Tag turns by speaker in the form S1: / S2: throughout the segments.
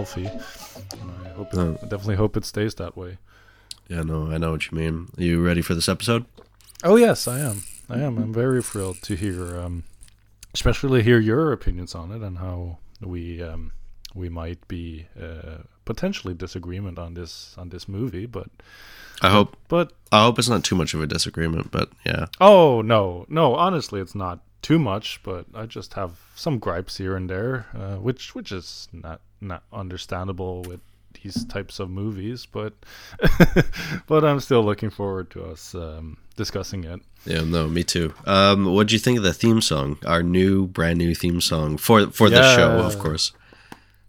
S1: healthy. And I hope it,
S2: Oh.
S1: I definitely hope it stays that way.
S2: Yeah, no, I know what you mean. Are you ready for this episode?
S1: Oh yes, I am. I am. I'm very thrilled to hear, um, especially hear your opinions on it and how we um, we might be uh, potentially disagreement on this on this movie. But
S2: I hope
S1: but
S2: I hope it's not too much of a disagreement, but yeah.
S1: oh no no honestly it's not too much. But I just have some gripes here and there, uh, which which is not not understandable with these types of movies. But but I'm still looking forward to us um, discussing it.
S2: Yeah, no, me too. Um, what do you think of the theme song? Our new, brand new theme song for for the show, of course.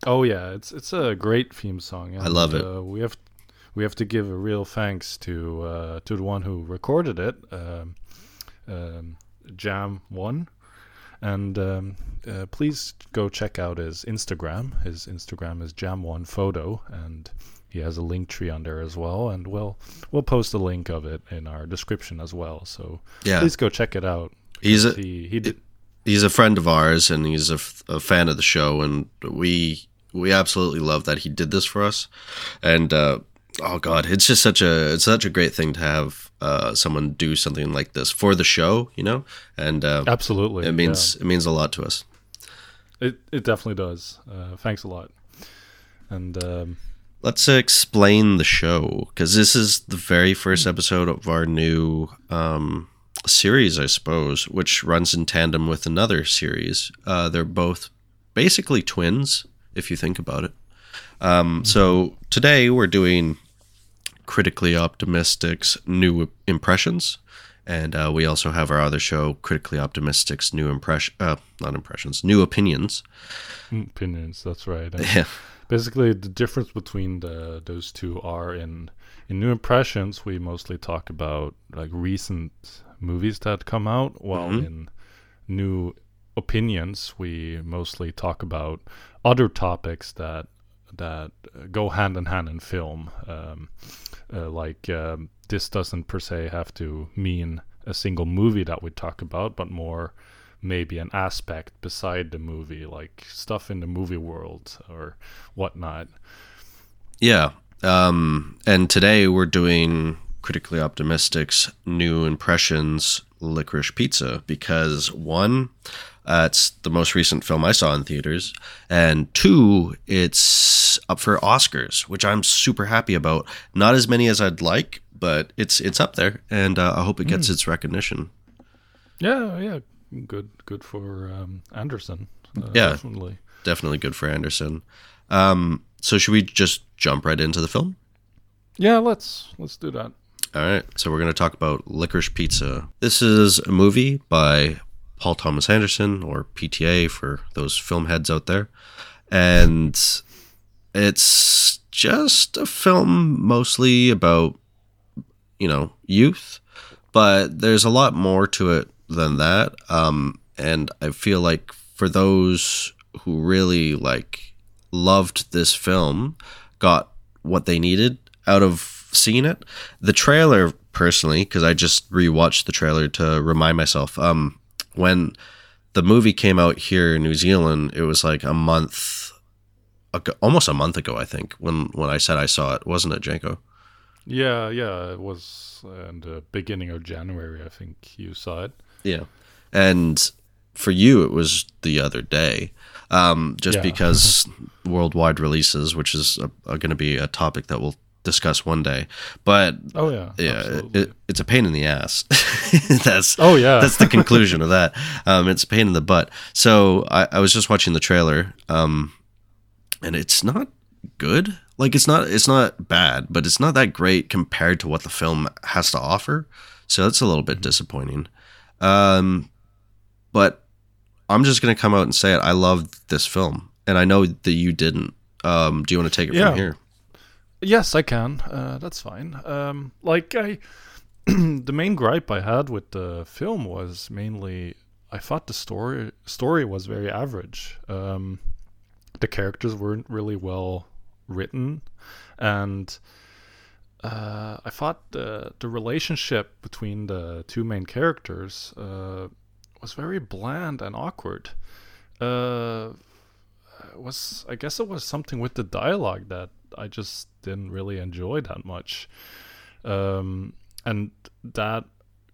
S1: Oh yeah, it's it's a great theme song.
S2: I love it.
S1: Uh, we have we have to give a real thanks to uh, to the one who recorded it, um, um, Jam One, and um, uh, please go check out his Instagram. His Instagram is Jam One Photo, and he has a Linktree on there as well. And we'll we'll post a link of it in our description as well. So
S2: Yeah,
S1: please go check it out.
S2: he's a
S1: He he did.
S2: he's a friend of ours, and he's a, f- a fan of the show, and we we absolutely love that he did this for us. And uh, oh god, it's just such a it's such a great thing to have uh, someone do something like this for the show, you know. And uh,
S1: Absolutely,
S2: it means it means a lot to us.
S1: It it definitely does. Uh, thanks a lot. And um,
S2: Let's explain the show because this is the very first episode of our new um, series, I suppose, which runs in tandem with another series. Uh, they're both basically twins, if you think about it. Um, So today we're doing Critically Optimistic's new impressions, and uh, we also have our other show, Critically Optimistic's new impression, uh, not impressions, new opinions.
S1: opinions. That's right. And
S2: Yeah,
S1: basically, the difference between the those two are in in new impressions. We mostly talk about like recent movies that come out, while
S2: Mhm.
S1: in new opinions, we mostly talk about other topics that that go hand in hand in film. Um, uh, like um, this doesn't per se have to mean a single movie that we talk about, but more maybe an aspect beside the movie, like stuff in the movie world or whatnot.
S2: Yeah. Um, and today we're doing Critically Optimistic's new impressions Licorice Pizza because one, uh, it's the most recent film I saw in theaters, and two, it's up for Oscars, which I'm super happy about. Not as many as I'd like, but it's it's up there, and uh, I hope it gets its recognition.
S1: Yeah, yeah, good, good for um, Anderson. Uh,
S2: Yeah.
S1: definitely.
S2: Definitely good for Anderson. Um, so should we just jump right into the film?
S1: Yeah, let's let's do that.
S2: All right, so we're going to talk about Licorice Pizza. This is a movie by Paul Thomas Anderson, or PTA for those film heads out there. And it's just a film mostly about, you know, youth, but there's a lot more to it than that. Um, and I feel like for those who really like loved this film, got what they needed out of seeing it. The trailer, personally, because I just rewatched the trailer to remind myself. Um, when the movie came out here in New Zealand, it was like a month, ago, almost a month ago, I think. When when I said I saw it, wasn't it, Janko?
S1: Yeah, yeah, it was uh, in the beginning of January. I think you saw it.
S2: Yeah. And for you, it was the other day. Um, just
S1: Yeah.
S2: because worldwide releases, which is going to be a topic that we'll discuss one day. But
S1: Oh yeah,
S2: yeah, it, it's a pain in the ass. that's
S1: oh yeah,
S2: that's the conclusion of that. Um, it's a pain in the butt. So I, I was just watching the trailer, um, and it's not good. Like it's not it's not bad, but it's not that great compared to what the film has to offer. So that's a little bit disappointing. Um, but I'm just gonna come out and say it. I loved this film, and I know that you didn't. Um, do you want to take it
S1: Yeah.
S2: from here?
S1: Yes, I can. Uh, that's fine. Um, like I, the main gripe I had with the film was mainly I thought the story story was very average. Um, the characters weren't really well written, and uh, I thought the the relationship between the two main characters uh, was very bland and awkward. Uh, was I guess it was something with the dialogue that I just didn't really enjoy that much, um, and that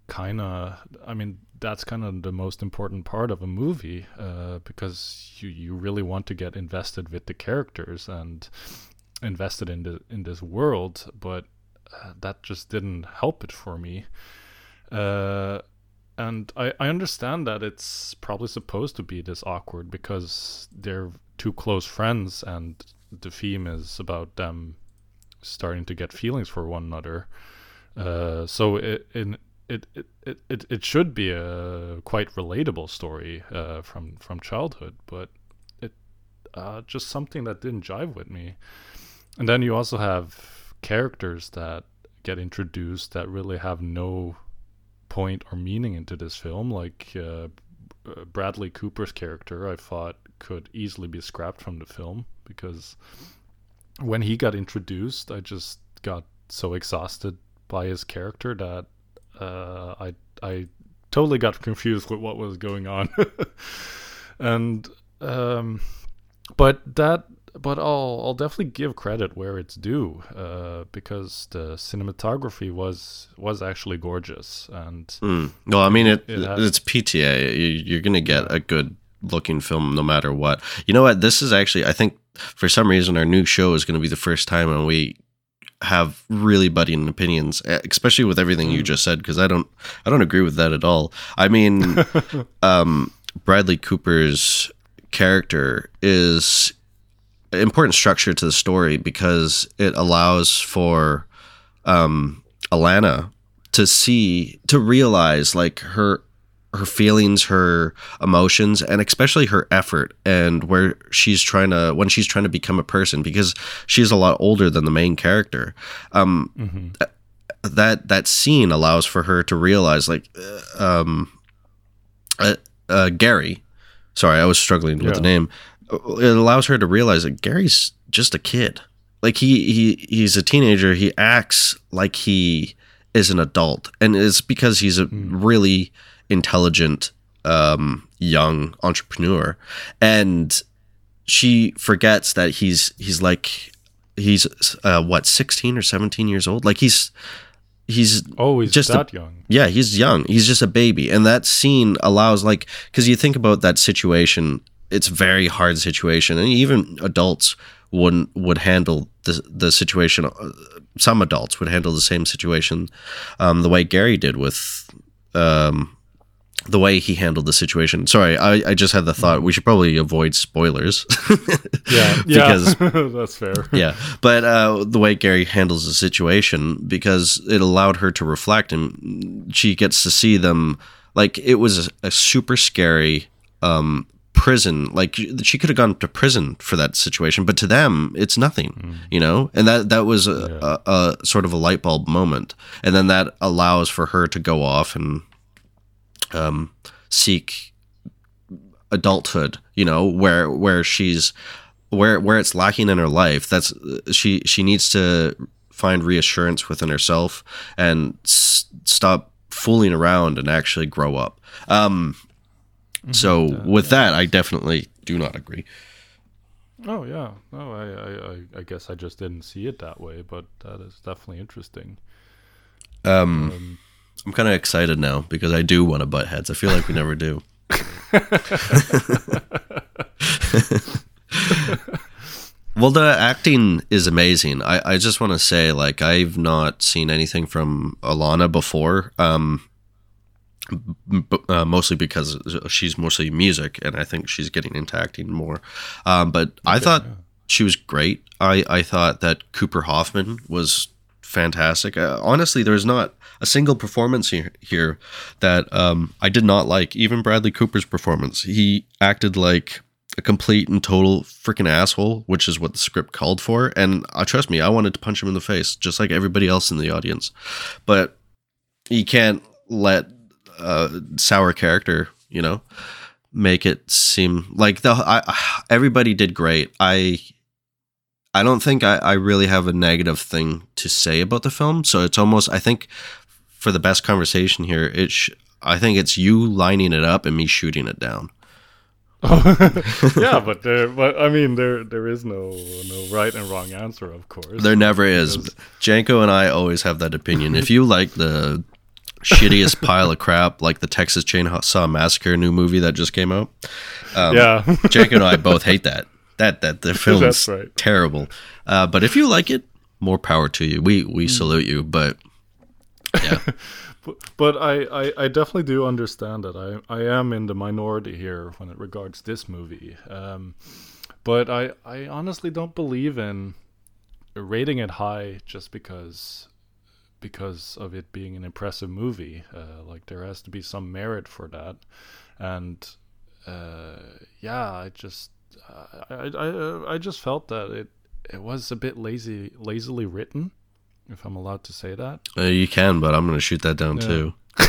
S1: kind of I mean that's kind of the most important part of a movie uh, because you you really want to get invested with the characters and invested in the in this world, but uh, that just didn't help it for me. Uh, and I, I understand that it's probably supposed to be this awkward because they're two close friends and the theme is about them starting to get feelings for one another. Uh, so it, in it, it, it, it should be a quite relatable story uh, from from childhood, but it uh, just something that didn't jive with me. And then you also have characters that get introduced that really have no point or meaning into this film, like uh, uh, Bradley Cooper's character. I thought could easily be scrapped from the film because when he got introduced, I just got so exhausted by his character that uh, I I totally got confused with what was going on, and um, but that but I'll I'll definitely give credit where it's due uh, because the cinematography was was actually gorgeous. And
S2: mm. well I mean it, it it's PTA you're gonna get a good looking film no matter what you know what this is actually I think for some reason our new show is going to be the first time when we have really budding opinions, especially with everything you mm. just said, because I don't, I don't agree with that at all. I mean, um, Bradley Cooper's character is important structure to the story because it allows for um, Alana to see, to realize like her her feelings, her emotions, and especially her effort and where she's trying to when she's trying to become a person because she's a lot older than the main character. Um, mm-hmm. That that scene allows for her to realize like uh, um, uh, uh, Gary. Sorry, I was struggling yeah. with the name. It allows her to realize that Gary's just a kid. Like he he he's a teenager. He acts like he is an adult, and it's because he's a mm. really intelligent um, young entrepreneur, and she forgets that he's he's like he's uh, what sixteen or seventeen years old. Like he's he's
S1: oh he's
S2: just
S1: that
S2: a,
S1: young.
S2: Yeah, he's young. He's just a baby, and that scene allows like because you think about that situation, it's very hard situation, and even adults wouldn't would handle the the situation. Uh, some adults would handle the same situation um, the way Gary did with um, the way he handled the situation. Sorry, I, I just had the thought we should probably avoid spoilers.
S1: yeah, because yeah, that's fair.
S2: yeah, but uh, the way Gary handles the situation because it allowed her to reflect, and she gets to see them like it was a, a super scary um, prison. Like she could have gone to prison for that situation, but to them, it's nothing, mm. you know. And that that was a, yeah. a, a sort of a light bulb moment, and then that allows for her to go off and um, seek adulthood you know where where she's where where it's lacking in her life that's she she needs to find reassurance within herself and s- stop fooling around and actually grow up um mm-hmm. so uh, with yeah. that i definitely do not agree
S1: oh yeah no I, I i guess i just didn't see it that way but that is definitely interesting
S2: um, um I'm kind of excited now because I do want to butt heads. I feel like we never do. well, the acting is amazing. I, I just want to say, like, I've not seen anything from Alana before. Um, b- uh, mostly because she's mostly music, and I think she's getting into acting more. Um, but okay, I thought yeah. she was great. I, I thought that Cooper Hoffman was fantastic. Uh, honestly, there's not a single performance here, here that um, I did not like. Even Bradley Cooper's performance, he acted like a complete and total freaking asshole, which is what the script called for. And uh, trust me, I wanted to punch him in the face, just like everybody else in the audience. But you can't let a sour character, you know, make it seem like the I, everybody did great. I I don't think I, I really have a negative thing to say about the film. So it's almost I think for the best conversation here, it sh- I think it's you lining it up and me shooting it down.
S1: yeah, but there, but I mean, there, there is no, no right and wrong answer, of course.
S2: There never is. Janko and I always have that opinion. If you like the shittiest pile of crap, like the Texas Chainsaw Massacre new movie that just came out, um,
S1: yeah,
S2: Janko and I both hate that. That that the film is
S1: right.
S2: terrible. Uh, but if you like it, more power to you. We we salute you. But yeah,
S1: but, but I, I, I definitely do understand that I, I am in the minority here when it regards this movie. Um, but I, I honestly don't believe in rating it high just because because of it being an impressive movie. Uh, like there has to be some merit for that, and uh, yeah, I just I, I I just felt that it it was a bit lazy lazily written if I'm allowed to say that.
S2: uh, you can, but I'm gonna shoot that down too.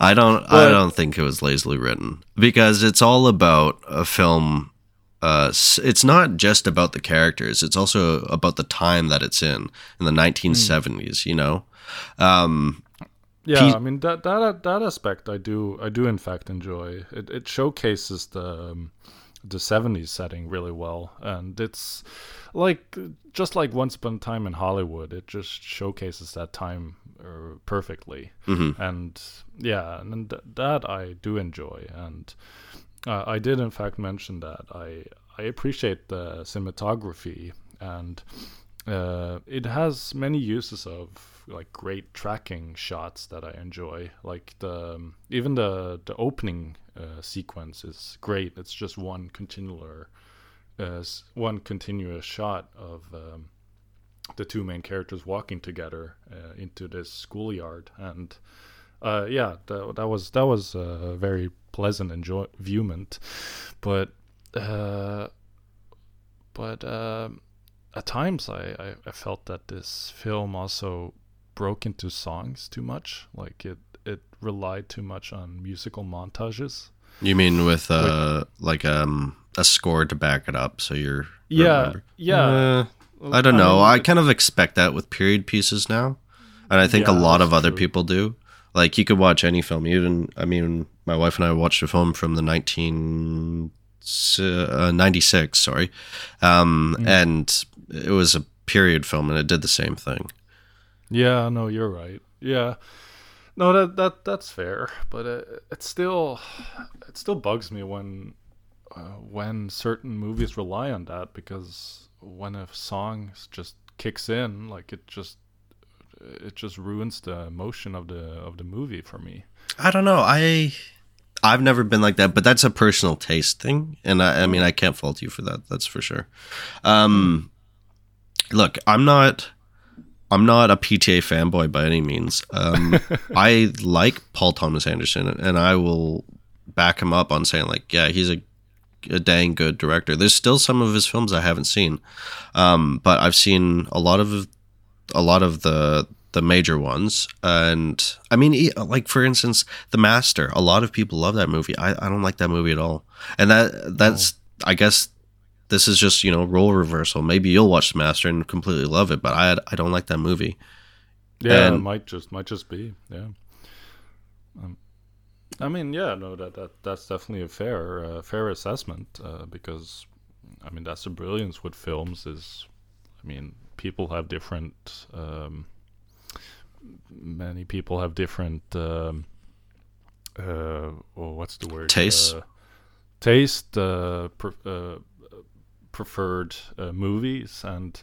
S2: I don't. I don't think it was lazily written because it's all about a film. Uh, it's not just about the characters. It's also about the time that it's in in the 1970s. You know, um,
S1: Yeah, I mean that that that aspect I do I do in fact enjoy. It it showcases the um, the 70s setting really well and it's like just like Once Upon a Time in Hollywood, it just showcases that time uh, perfectly.
S2: mhm.
S1: And yeah, and th- that I do enjoy and uh, I did in fact mention that I I appreciate the cinematography and uh, it has many uses of like great tracking shots that I enjoy. Like the um, even the the opening uh, sequence is great. It's just one continual, uh, one continuous shot of um, the two main characters walking together uh, into this schoolyard, and uh, yeah, that, that was that was a very pleasant enjoyment. But uh, but um at times I, I, I felt that this film also broke into songs too much. Like it it relied too much on musical montages.
S2: you mean with uh, like um, a score to back it up, so you're
S1: Yeah,
S2: remember.
S1: yeah.
S2: Uh, I don't know.
S1: mean,
S2: I kind of expect that with period pieces now, and I think a lot of other
S1: true.
S2: people do. Like you could watch any film. Even I mean, my wife and I watched a film from the nineteen uh, ninety six. Sorry, um,
S1: Mm.
S2: and it was a period film, and it did the same thing.
S1: Yeah, no, you're right. Yeah, no, that that that's fair, but it, it still it still bugs me when uh, when certain movies rely on that because when a song just kicks in, like it just it just ruins the emotion of the of the movie for me.
S2: I don't know. I I've never been like that, but that's a personal taste thing, and I, I mean, I can't fault you for that. That's for sure. Um, look, I'm not. I'm not a PTA fanboy by any means. Um, I like Paul Thomas Anderson, and I will back him up on saying like, yeah, he's a, a dang good director. There's still some of his films I haven't seen, um, but I've seen a lot of a lot of the the major ones, and I mean, e- like for instance, The Master. A lot of people love that movie. I, I don't like that movie at all, and that that's I guess this is just you know role reversal. Maybe you'll watch The Master and completely love it, but I I don't like that movie.
S1: Yeah, it might just might just be. Yeah. Um, I mean, yeah, no, that that that's definitely a fair uh, fair assessment uh, because I mean that's the brilliance with films is, I mean, people have different. Um, many people have different. Um, uh, well, what's the word?
S2: Taste.
S1: Uh, taste, uh, pre- uh, preferred uh, movies, and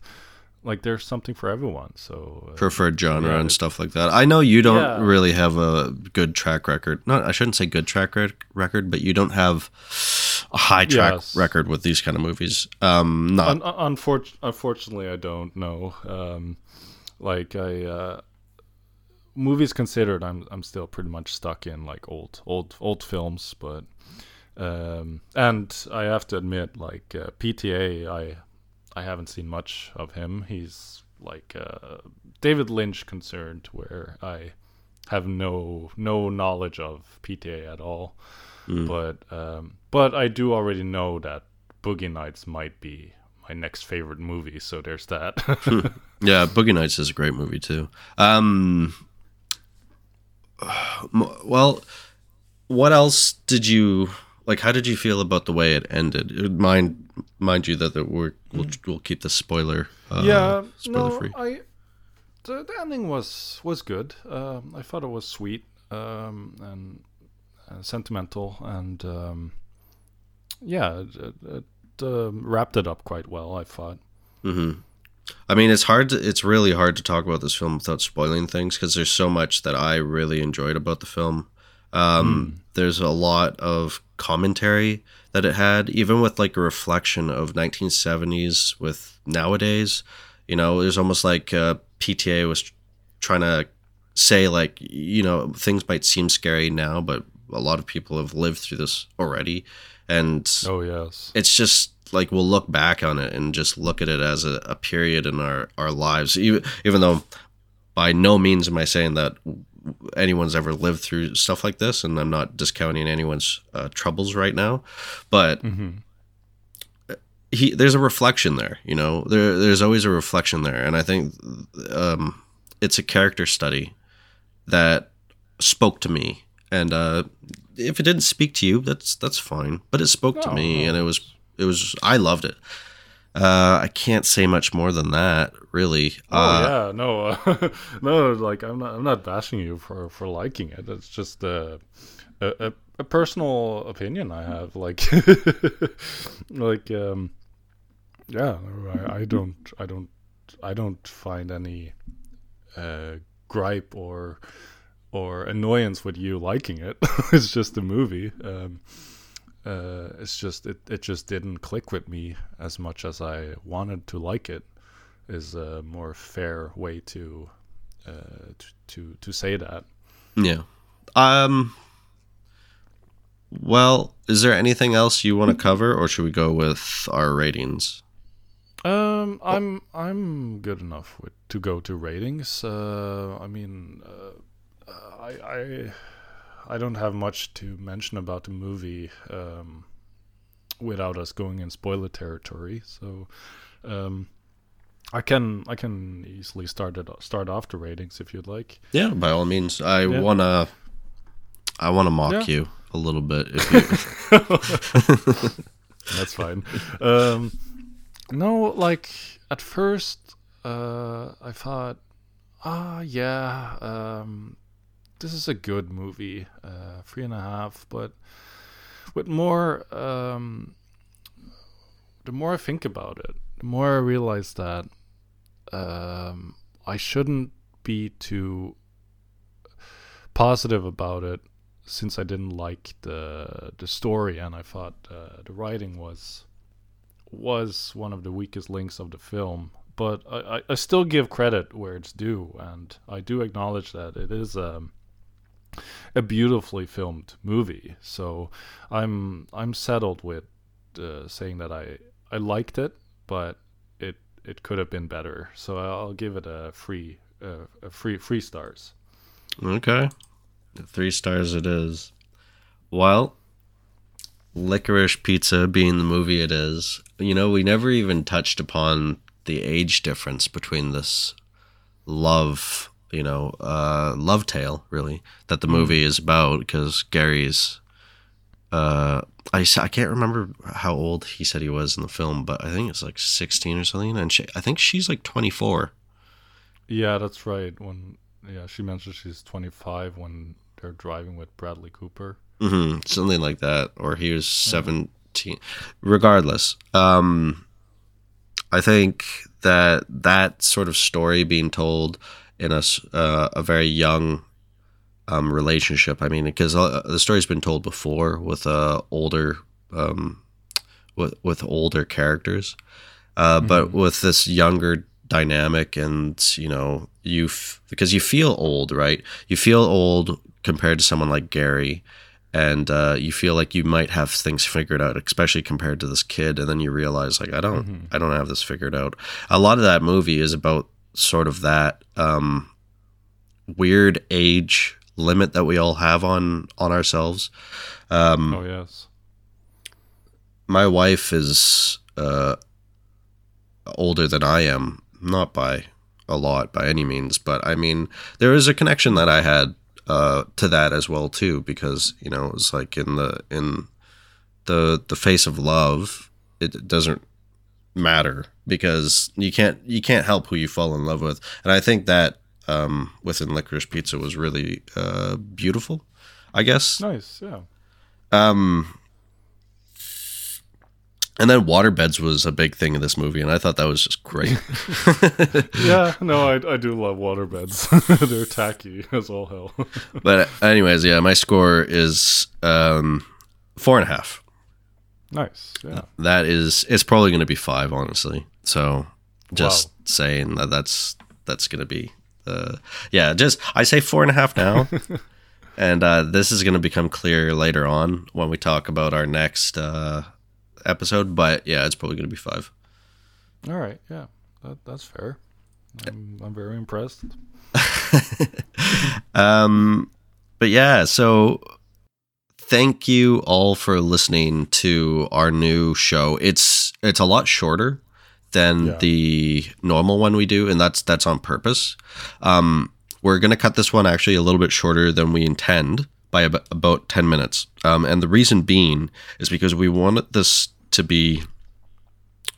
S1: like there's something for everyone. So uh,
S2: Preferred genre
S1: Yeah,
S2: and stuff like that. I know you don't
S1: Yeah.
S2: really have a good track record. Not I shouldn't say good track rec- record, but you don't have a high track
S1: Yes.
S2: record with these kind of movies. Um, not
S1: Un- un- unfor- unfortunately, I don't know. Um, like I, uh, movies considered, I'm I'm still pretty much stuck in like old old old films, but um, and I have to admit, like uh, PTA, I I haven't seen much of him. He's like uh, David Lynch concerned, where I have no no knowledge of PTA at all.
S2: Mm.
S1: But um, but I do already know that Boogie Nights might be my next favorite movie. So there's that.
S2: yeah, Boogie Nights is a great movie too. Um, well, what else did you like? How did you feel about the way it ended? Mind, mind you, that we're we'll, we'll keep the spoiler. Uh,
S1: yeah, spoiler no, free. I the, the ending was was good. Uh, I thought it was sweet um, and uh, sentimental, and um, yeah, it, it uh, wrapped it up quite well. I thought.
S2: Mm-hmm. I mean, it's hard. To, it's really hard to talk about this film without spoiling things because there's so much that I really enjoyed about the film. Um, mm. There's a lot of commentary that it had, even with like a reflection of 1970s with nowadays. You know, there's almost like uh, PTA was trying to say like you know things might seem scary now, but a lot of people have lived through this already, and
S1: oh yes,
S2: it's just like we'll look back on it and just look at it as a, a period in our our lives, even even though by no means am I saying that anyone's ever lived through stuff like this, and I'm not discounting anyone's uh, troubles right now, but. Mm-hmm he there's a reflection there you know there there's always a reflection there and i think um, it's a character study that spoke to me and uh, if it didn't speak to you that's that's fine but it spoke no, to me no. and it was it was i loved it uh, I can't say much more than that, really.
S1: Oh uh, yeah, no, uh, no. Like I'm not, I'm not bashing you for for liking it. It's just uh, a, a, a personal opinion I have. Like, like, um, yeah, I, I, don't, I don't, I don't find any uh, gripe or or annoyance with you liking it. it's just a movie. Um, uh, it's just it, it just didn't click with me as much as I wanted to like it. Is a more fair way to uh, to, to to say that.
S2: Yeah. Um. Well, is there anything else you want to cover, or should we go with our ratings?
S1: Um, I'm I'm good enough with to go to ratings. Uh, I mean, uh, I I I don't have much to mention about the movie um, without us going in spoiler territory. So, um, I can I can easily start it start off the ratings if you'd like.
S2: Yeah, by all means. I yeah. wanna I wanna mock yeah. you a little bit. If you...
S1: That's fine. Um, no, like at first, uh, I thought, ah, yeah, um, this is a good movie, uh, three and a half, but with more, um, the more I think about it, the more I realize that um, I shouldn't be too positive about it since I didn't like the the story and I thought uh, the writing was was one of the weakest links of the film. But I, I still give credit where it's due, and I do acknowledge that it is um, a beautifully filmed movie. So I'm I'm settled with uh, saying that I I liked it, but it it could have been better. So I'll give it a free uh, a free free stars.
S2: Okay, three stars it is. Well, licorice pizza being the movie it is, you know, we never even touched upon the age difference between this love, you know, uh, love tale, really, that the mm. movie is about because Gary's. Uh, I, I can't remember how old he said he was in the film, but I think it's like 16 or something. And she, I think she's like 24.
S1: Yeah, that's right. When, yeah, she mentioned she's 25 when they're driving with Bradley Cooper.
S2: Mm-hmm, something like that, or he was seventeen. Regardless, um, I think that that sort of story being told in a uh, a very young um, relationship. I mean, because uh, the story's been told before with uh, older um, with with older characters, uh, mm-hmm. but with this younger dynamic, and you know, you f- because you feel old, right? You feel old compared to someone like Gary and uh, you feel like you might have things figured out, especially compared to this kid, and then you realize like I don't, mm-hmm. I don't have this figured out. A lot of that movie is about sort of that um, weird age limit that we all have on on ourselves. Um,
S1: oh yes.
S2: my wife is uh, older than I am, not by a lot by any means, but I mean there is a connection that I had uh, to that as well too, because you know it was like in the in the the face of love, it doesn't matter because you can't you can't help who you fall in love with, and I think that um, within Licorice Pizza was really uh, beautiful. I guess.
S1: Nice, yeah.
S2: Um, and then waterbeds was a big thing in this movie, and I thought that was just great.
S1: yeah, no, I, I do love waterbeds. They're tacky as all hell.
S2: but anyways, yeah, my score is um, four and a half.
S1: Nice. Yeah.
S2: That is, it's probably going to be five, honestly. So just wow. saying that that's that's going to be, uh, yeah, just I say four and a half now. and uh, this is going to become clear later on when we talk about our next uh, episode. But yeah, it's probably going to be five.
S1: All right, yeah, that, that's fair. I'm, I'm very impressed.
S2: um, but yeah, so thank you all for listening to our new show. It's it's a lot shorter than yeah. the normal one we do, and that's that's on purpose. Um, we're going to cut this one actually a little bit shorter than we intend by ab- about 10 minutes. Um, and the reason being is because we wanted this to be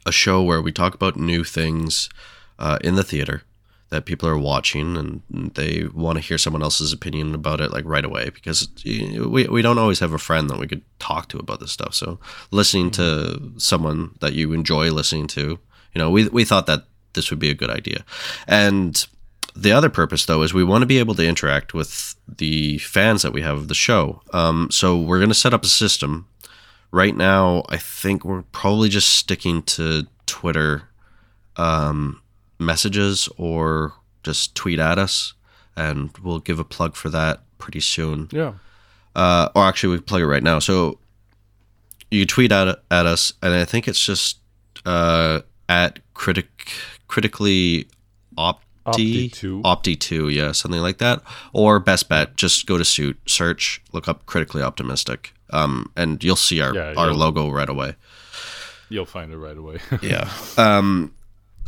S2: a show where we talk about new things uh, in the theater that people are watching and they want to hear someone else's opinion about it like right away because we, we don't always have a friend that we could talk to about this stuff so listening to someone that you enjoy listening to you know we, we thought that this would be a good idea and the other purpose, though, is we want to be able to interact with the fans that we have of the show. Um, so we're going to set up a system. Right now, I think we're probably just sticking to Twitter um, messages or just tweet at us, and we'll give a plug for that pretty soon.
S1: Yeah.
S2: Uh, or actually, we can plug it right now. So you tweet at at us, and I think it's just uh, at critic critically opt Opti, two, Opti two, yeah, something like that. Or best bet, just go to suit, search, look up critically optimistic, um, and you'll see our yeah, our logo right away.
S1: You'll find it right away.
S2: yeah. Um,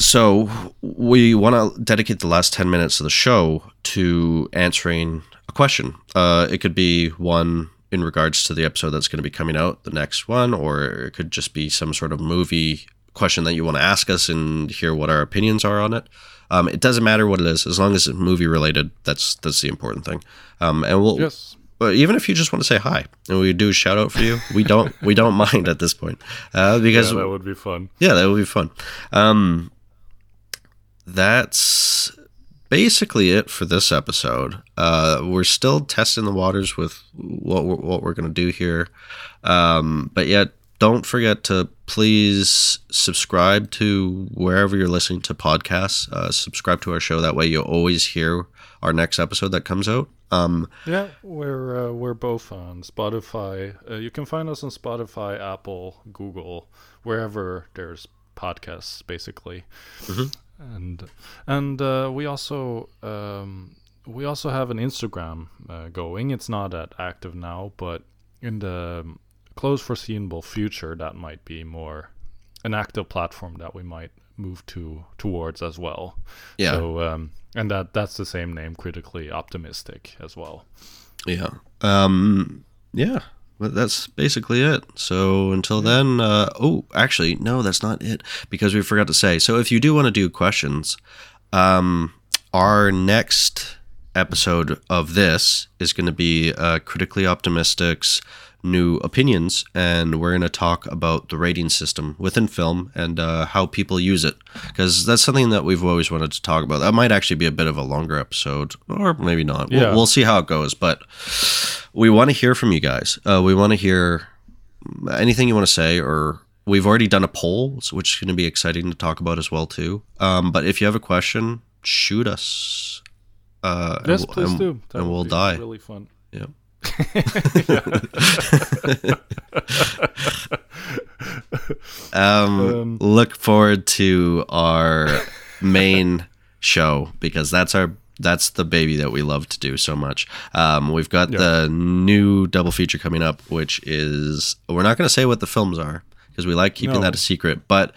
S2: so we want to dedicate the last ten minutes of the show to answering a question. Uh, it could be one in regards to the episode that's going to be coming out, the next one, or it could just be some sort of movie question that you want to ask us and hear what our opinions are on it. Um, it doesn't matter what it is, as long as it's movie related. That's that's the important thing. Um, and we'll.
S1: Yes.
S2: But even if you just want to say hi and we do a shout out for you, we don't we don't mind at this point uh, because
S1: yeah, that would be fun.
S2: Yeah, that would be fun. Um, that's basically it for this episode. Uh, we're still testing the waters with what we're, what we're going to do here, um, but yet don't forget to please subscribe to wherever you're listening to podcasts. Uh, subscribe to our show. That way, you'll always hear our next episode that comes out. Um,
S1: yeah, we're uh, we're both on Spotify. Uh, you can find us on Spotify, Apple, Google, wherever there's podcasts, basically. Mm-hmm. And and uh, we also um, we also have an Instagram uh, going. It's not that active now, but in the close foreseeable future, that might be more an active platform that we might move to towards as well.
S2: Yeah.
S1: So um, and that that's the same name, critically optimistic as well.
S2: Yeah. Um. Yeah. But that's basically it. So until then, uh, oh, actually, no, that's not it because we forgot to say. So if you do want to do questions, um, our next episode of this is going to be uh, critically optimistics new opinions, and we're going to talk about the rating system within film and uh, how people use it, because that's something that we've always wanted to talk about. That might actually be a bit of a longer episode, or maybe not. Yeah. We'll, we'll see how it goes, but we want to hear from you guys. Uh, we want to hear anything you want to say, or we've already done a poll, which is going to be exciting to talk about as well too. Um, but if you have a question, shoot us.
S1: Uh, yes, and,
S2: do. And we'll die.
S1: Really fun.
S2: Yeah. Um, um, look forward to our main show because that's our that's the baby that we love to do so much. Um, we've got yeah. the new double feature coming up, which is we're not going to say what the films are because we like keeping
S1: No.
S2: that a secret. But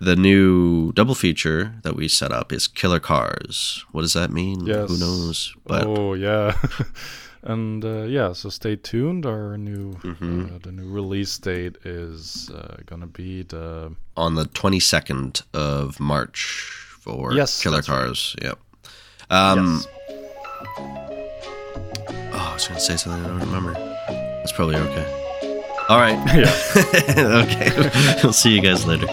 S2: the new double feature that we set up is Killer Cars. What does that mean?
S1: Yes.
S2: Who knows? But
S1: oh yeah, and uh, yeah. So stay tuned. Our new
S2: Mm-hmm.
S1: uh, the new release date is uh, gonna be the
S2: on the 22nd of March for
S1: Yes,
S2: Killer
S1: that's right.
S2: Cars. Yep. Um,
S1: yes.
S2: Oh, I was to say something I don't remember. That's probably okay. All right.
S1: yeah.
S2: okay. we'll see you guys later.